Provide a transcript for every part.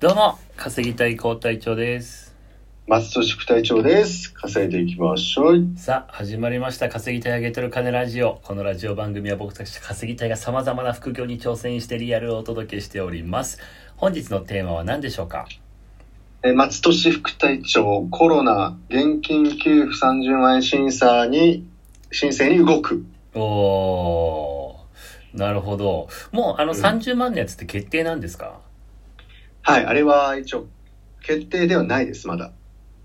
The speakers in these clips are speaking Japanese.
どうも、稼ぎたい高隊長です。松戸副隊長です。稼いでいきましょう。さあ、始まりました。稼ぎたいあげとる金ラジオ。このラジオ番組は僕たち稼ぎたいが様々な副業に挑戦してリアルをお届けしております。本日のテーマは何でしょうか？えー松戸市副隊長、コロナ現金給付30万円審査に、申請に動く。おー、なるほど。もうあのうん30万のやつって決定なんですか、はい、あれは一応、決定ではないです、まだ。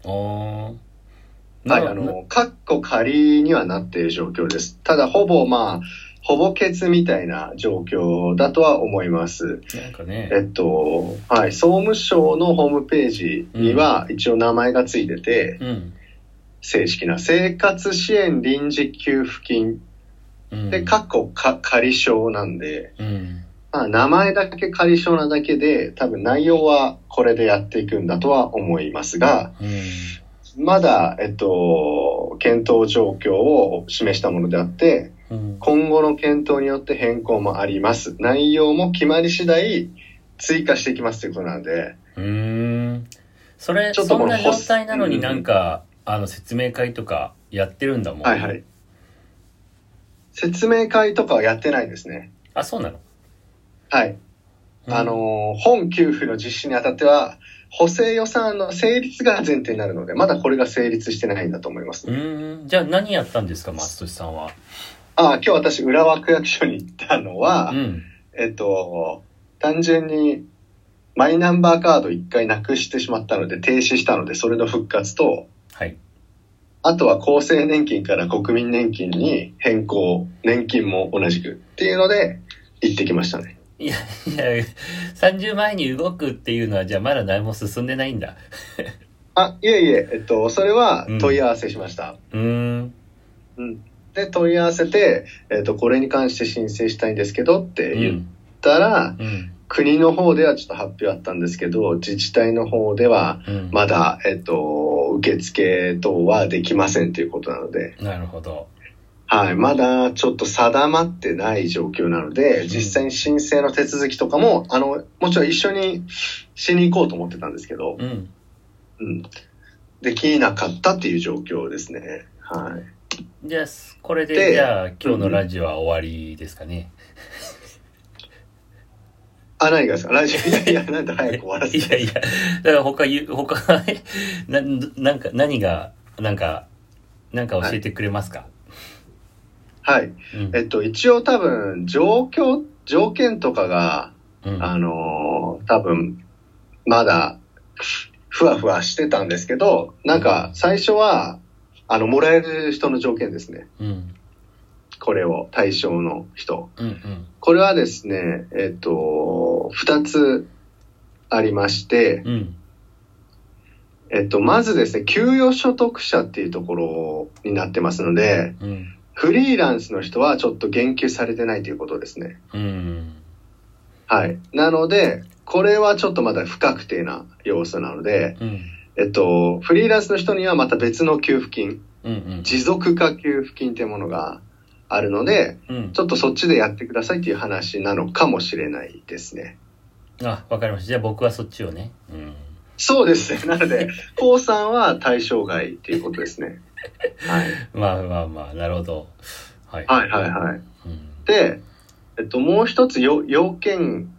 おー。はい、なあの、カッコ仮にはなっている状況です。ただ、ほぼまあ、ほぼ欠みたいな状況だとは思います。なんかね、えっと、はい、総務省のホームページには一応名前がついてて、うん。正式な生活支援臨時給付金うん。で、かっこか仮証なんで、うん。まあ、名前だけ仮証なだけで、多分内容はこれでやっていくんだとは思いますが、うん。まだ、えっと、検討状況を示したものであって、うん。今後の検討によって変更もあります。内容も決まり次第追加していきますということなんで、うーん。それ、ちょっとそんな状態なのにうんなんか、あの、説明会とかやってるんだもん。はいはい。説明会とかはやってないですね。あ、そうなの、はい。うんあ、の、本給付の実施にあたっては、補正予算の成立が前提になるので、まだこれが成立してないんだと思います。うーん。じゃあ何やったんですか、松俊さんは？ああ、今日私、浦和区役所に行ったのは、うん。えっと、単純に、マイナンバーカード一回なくしてしまったので、停止したので、それの復活と、はい。あとは厚生年金から国民年金に変更、年金も同じくっていうので、行ってきましたね。いや、いや、30万円に動くっていうのは、じゃあまだ何も進んでないんだ。あ、いえいえ、えっと、それは問い合わせしました。うーん。うん。で、問い合わせて、えっと、これに関して申請したいんですけどってう言っん。たら、うん。国の方ではちょっと発表あったんですけど、自治体の方では、うん。まだ、えっと、受付等はできませんということなので、なるほど。はい、まだちょっと定まってない状況なので、実際に申請の手続きとかも、あの、もちろん一緒にしに行こうと思ってたんですけど、うん。うん。できなかったっていう状況ですね。はい。じゃあ、これで、でじゃあ今日のラジオは終わりですかね。あ、何がですか？ラジオ、いやいや、なんで早く終わらせて。いやいや、だから他他、な、なんか、何が、なんか、なんか教えてくれますか、はい。うんえっと、一応多分、状況、条件とかが、うん。あのー多分、まだ、ふわふわしてたんですけど、なんか、最初は、あの、もらえる人の条件ですね。うん。これを、対象の人。うん。うん。これはですね、えっと、二つありまして、うん。えっと、まずですね、給与所得者っていうところになってますので、うん。フリーランスの人はちょっと言及されてないということですね。うん。はい。なので、これはちょっとまだ不確定な要素なので、うん。えっと、フリーランスの人にはまた別の給付金、うん。うん。持続化給付金っていうものがあるので、うん。ちょっとそっちでやってくださいっていう話なのかもしれないですね。あ、わかりました。じゃあ僕はそっちをね。うん。そうですね。なので、高3は対象外っていうことですね。はい。まあまあまあ、なるほど。はい。はいはいはい。うん。で、えっと、もう一つよ要件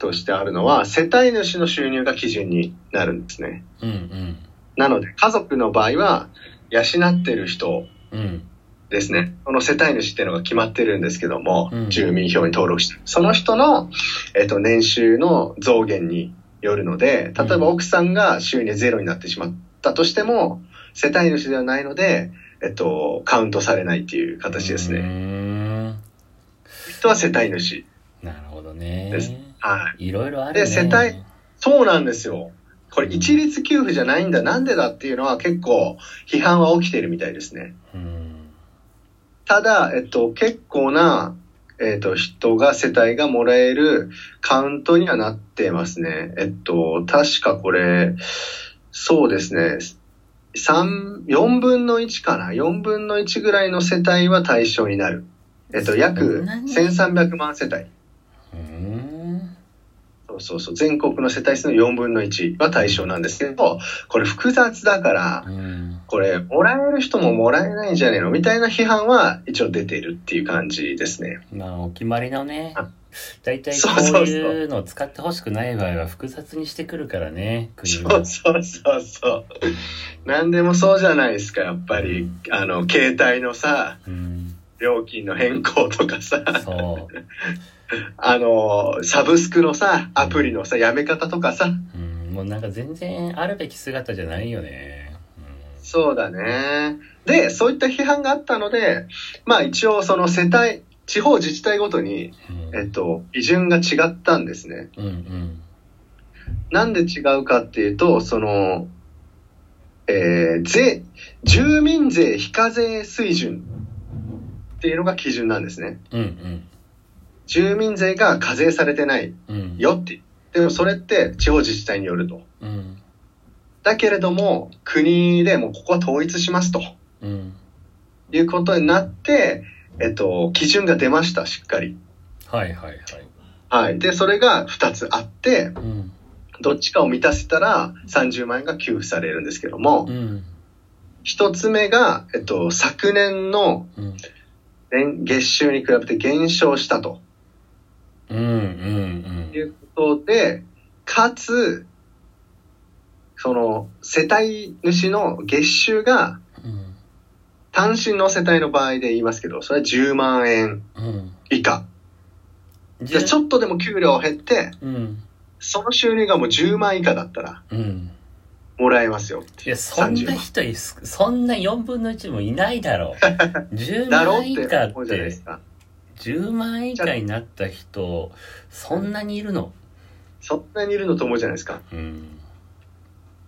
としてあるのは、世帯主の収入が基準になるんですね。うん。うん。なので、家族の場合は、養ってる人うん。ですね。この世帯主っていうのが決まってるんですけども、うん住民票に登録してる。その人の、えっと、年収の増減によるので、例えば奥さんが収入ゼロになってしまったとしても、世帯主ではないので、えっと、カウントされないっていう形ですね。ん。人は世帯主。なるほどね。ですはい。いろいろあるね。で世帯そうなんですよ。これ一律給付じゃないんだ、なんでだっていうのは結構批判は起きてるみたいですね。うん。ただ、えっと、結構な、えっと、人が、世帯がもらえるカウントにはなってますね。えっと、確かこれ、そうですね。三4分の1かな ?4 分の1ぐらいの世帯は対象になる。えっと、そ約んなに？1300万世帯。そうそう。全国の世帯数の4分の1は対象なんですけど、これ複雑だから、うん。これ、もらえる人ももらえないんじゃねえのみたいな批判は一応出てるっていう感じですね。まあ、お決まりのねあ、大体そうこそういうのを使ってほしくない場合は複雑にしてくるからね、国そはう。そうそうそう。何でもそうじゃないですか、やっぱり。あの、携帯のさ、うん。料金の変更とかさ、そあの、サブスクのさ、アプリのさ、やめ方とかさ、う。うん。もうなんか全然あるべき姿じゃないよね。そうだね。で、そういった批判があったので、まあ一応その世帯、地方自治体ごとに、うん。えっと、基準が違ったんですね。うんうん。なんで違うかっていうと、その、えー、税、住民税非課税水準っていうのが基準なんですね。うんうん。住民税が課税されてないうん。よって。でもそれって地方自治体によると。うん。だけれども、国でもうここは統一しますとうん。いうことになって、えっと、基準が出ました、しっかり。はいはいはい。はい。で、それが2つあって、うん。どっちかを満たせたら30万円が給付されるんですけども、うん。一つ目が、えっと、昨年のうん。年月収に比べて減少したとうんうんいうことで、かつ、その、世帯主の月収がうん。単身の世帯の場合で言いますけど、それは10万円うん。以下。じでちょっとでも給料減って、うん。その収入がもう10万以下だったら、うん。もらえますよ。いや、そん30な万人いす、そんな4分の1もいないだろう。10だろ万以下っって思うじゃないでてす、か。10万以下になった人、そんなにいるの？そんなにいるのと思うじゃないですか。うん。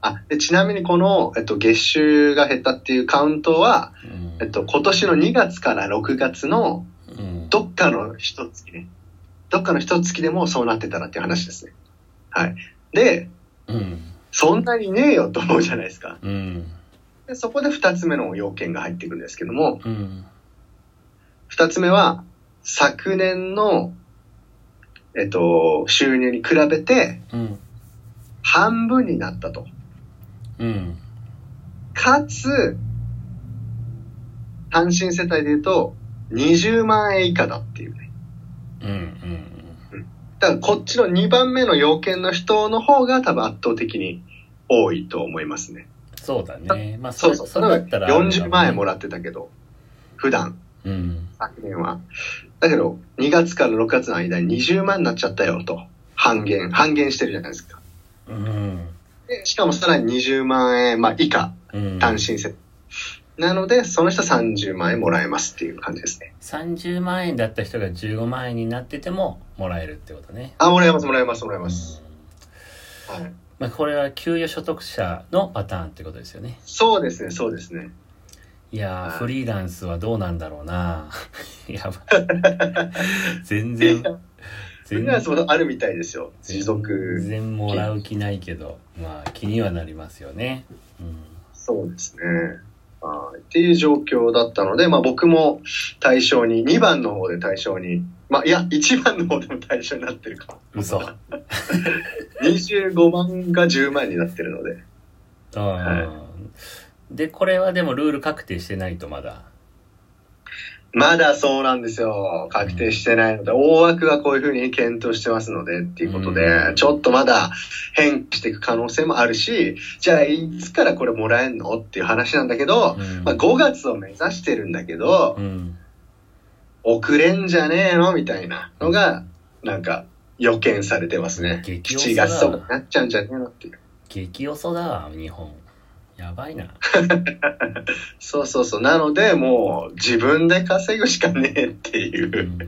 あ、でちなみにこの、えっと、月収が減ったっていうカウントは、うんえっと、今年の2月から6月のうん。どっかの一月ね。どっかの一月でもそうなってたらっていう話ですね。はい。で、うん。そんなにねえよと思うじゃないですか。うん。でそこで二つ目の要件が入ってくるんですけども、うん。二つ目は、昨年の、えっと、収入に比べてうん。半分になったと。うん。かつ、単身世帯で言うと、20万円以下だっていうね。うん。うん。だからこっちの2番目の要件の人の方が多分圧倒的に多いと思いますね。そうだね。まあ、そうそう。それはだったら。40万円もららってたけど、普段、うん。昨年は。だけど、2月から6月の間に20万になっちゃったよと。半減、半減してるじゃないですか。うん。でしかもさらに20万円、まあ以下、うん。単身世帯。なので、その人30万円もらえますっていう感じですね。30万円だった人が15万円になっててももらえるってことね。あ、もらえます、もらえます、もらえうんます。はい。まあ、これは給与所得者のパターンってことですよね。そうですね、そうですね。いやー、はいフリーランスはどうなんだろうな。やば全然、フリーランスもあるみたいですよ。持続。全然もらう気ないけど、まあ気にはなりますよね。うん。そうですね。はいっていう状況だったので、まあ僕も対象に、2番の方で対象に、まあいや、1番の方でも対象になってるかも。嘘。25万が10万になってるので。あーで、これはでもルール確定してないとまだ。まだそうなんですよ。確定してないので、大枠はこういうふうに検討してますので、っていうことうでん、ちょっとまだ変化していく可能性もあるし、じゃあいつからこれもらえんのっていう話なんだけど、うんまあ5月を目指してるんだけど、うん。遅れんじゃねえのみたいなのが、なんか予見されてますね。7激遅だ月とかになっちゃうんじゃねえのっていう。激遅だわ、日本。やばいな。そうそうそう。なので、もう自分で稼ぐしかねえっていうう、ん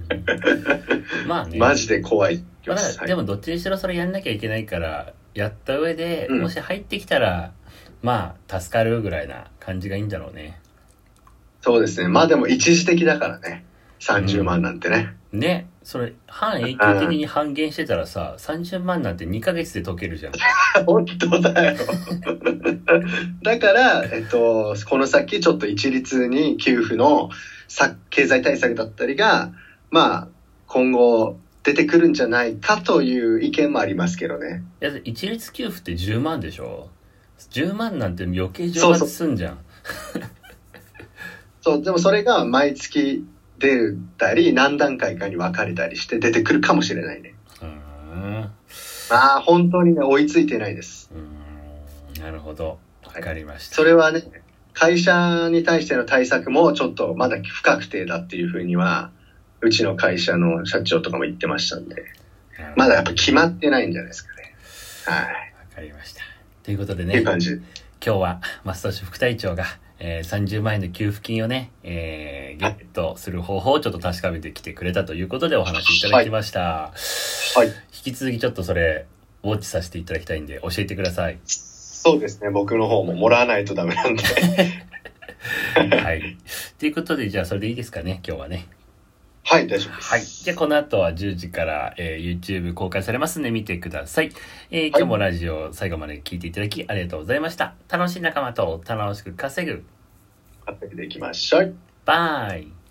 まあね。マジで怖い。まあだでもどっちにしろそれやんなきゃいけないから、やった上で、うんもし入ってきたら、まあ、助かるぐらいな感じがいいんだろうね。そうですね。まあでも一時的だからね。30万なんてね。ね、それ、半永久的に半減してたらさ、30万なんて2ヶ月で解けるじゃん。本当だよ。だから、えっと、この先ちょっと一律に給付のさ経済対策だったりが、まあ、今後出てくるんじゃないかという意見もありますけどね。いや、一律給付って10万でしょ ?10 万なんて余計上達すんじゃん。そう、でもそれが毎月出たり、何段階かに分かれたりして出てくるかもしれないね。まあ、本当にね、追いついてないです。なるほど。わかりました。それはね、会社に対しての対策もちょっとまだ不確定だっていうふうには、うちの会社の社長とかも言ってましたんで、まだやっぱ決まってないんじゃないですかね。はい。わかりました。ということでね、っていう感じ。今日は増田副隊長が、えー30万円の給付金をね、えーゲットする方法をちょっと確かめてきてくれたということでお話しいただきました。はい。引き続きちょっとそれ、ウォッチさせていただきたいんで教えてください。そうですね、僕の方ももらわないとダメなんで。はい。ということで、じゃあそれでいいですかね、今日はね。はい、大丈夫です。はい。じゃあこの後は10時から、えー YouTube 公開されますんで見てください。えー今日もラジオ最後まで聞いていただきありがとうございました。楽しい仲間と楽しく稼ぐ。買っていきましょう。バイ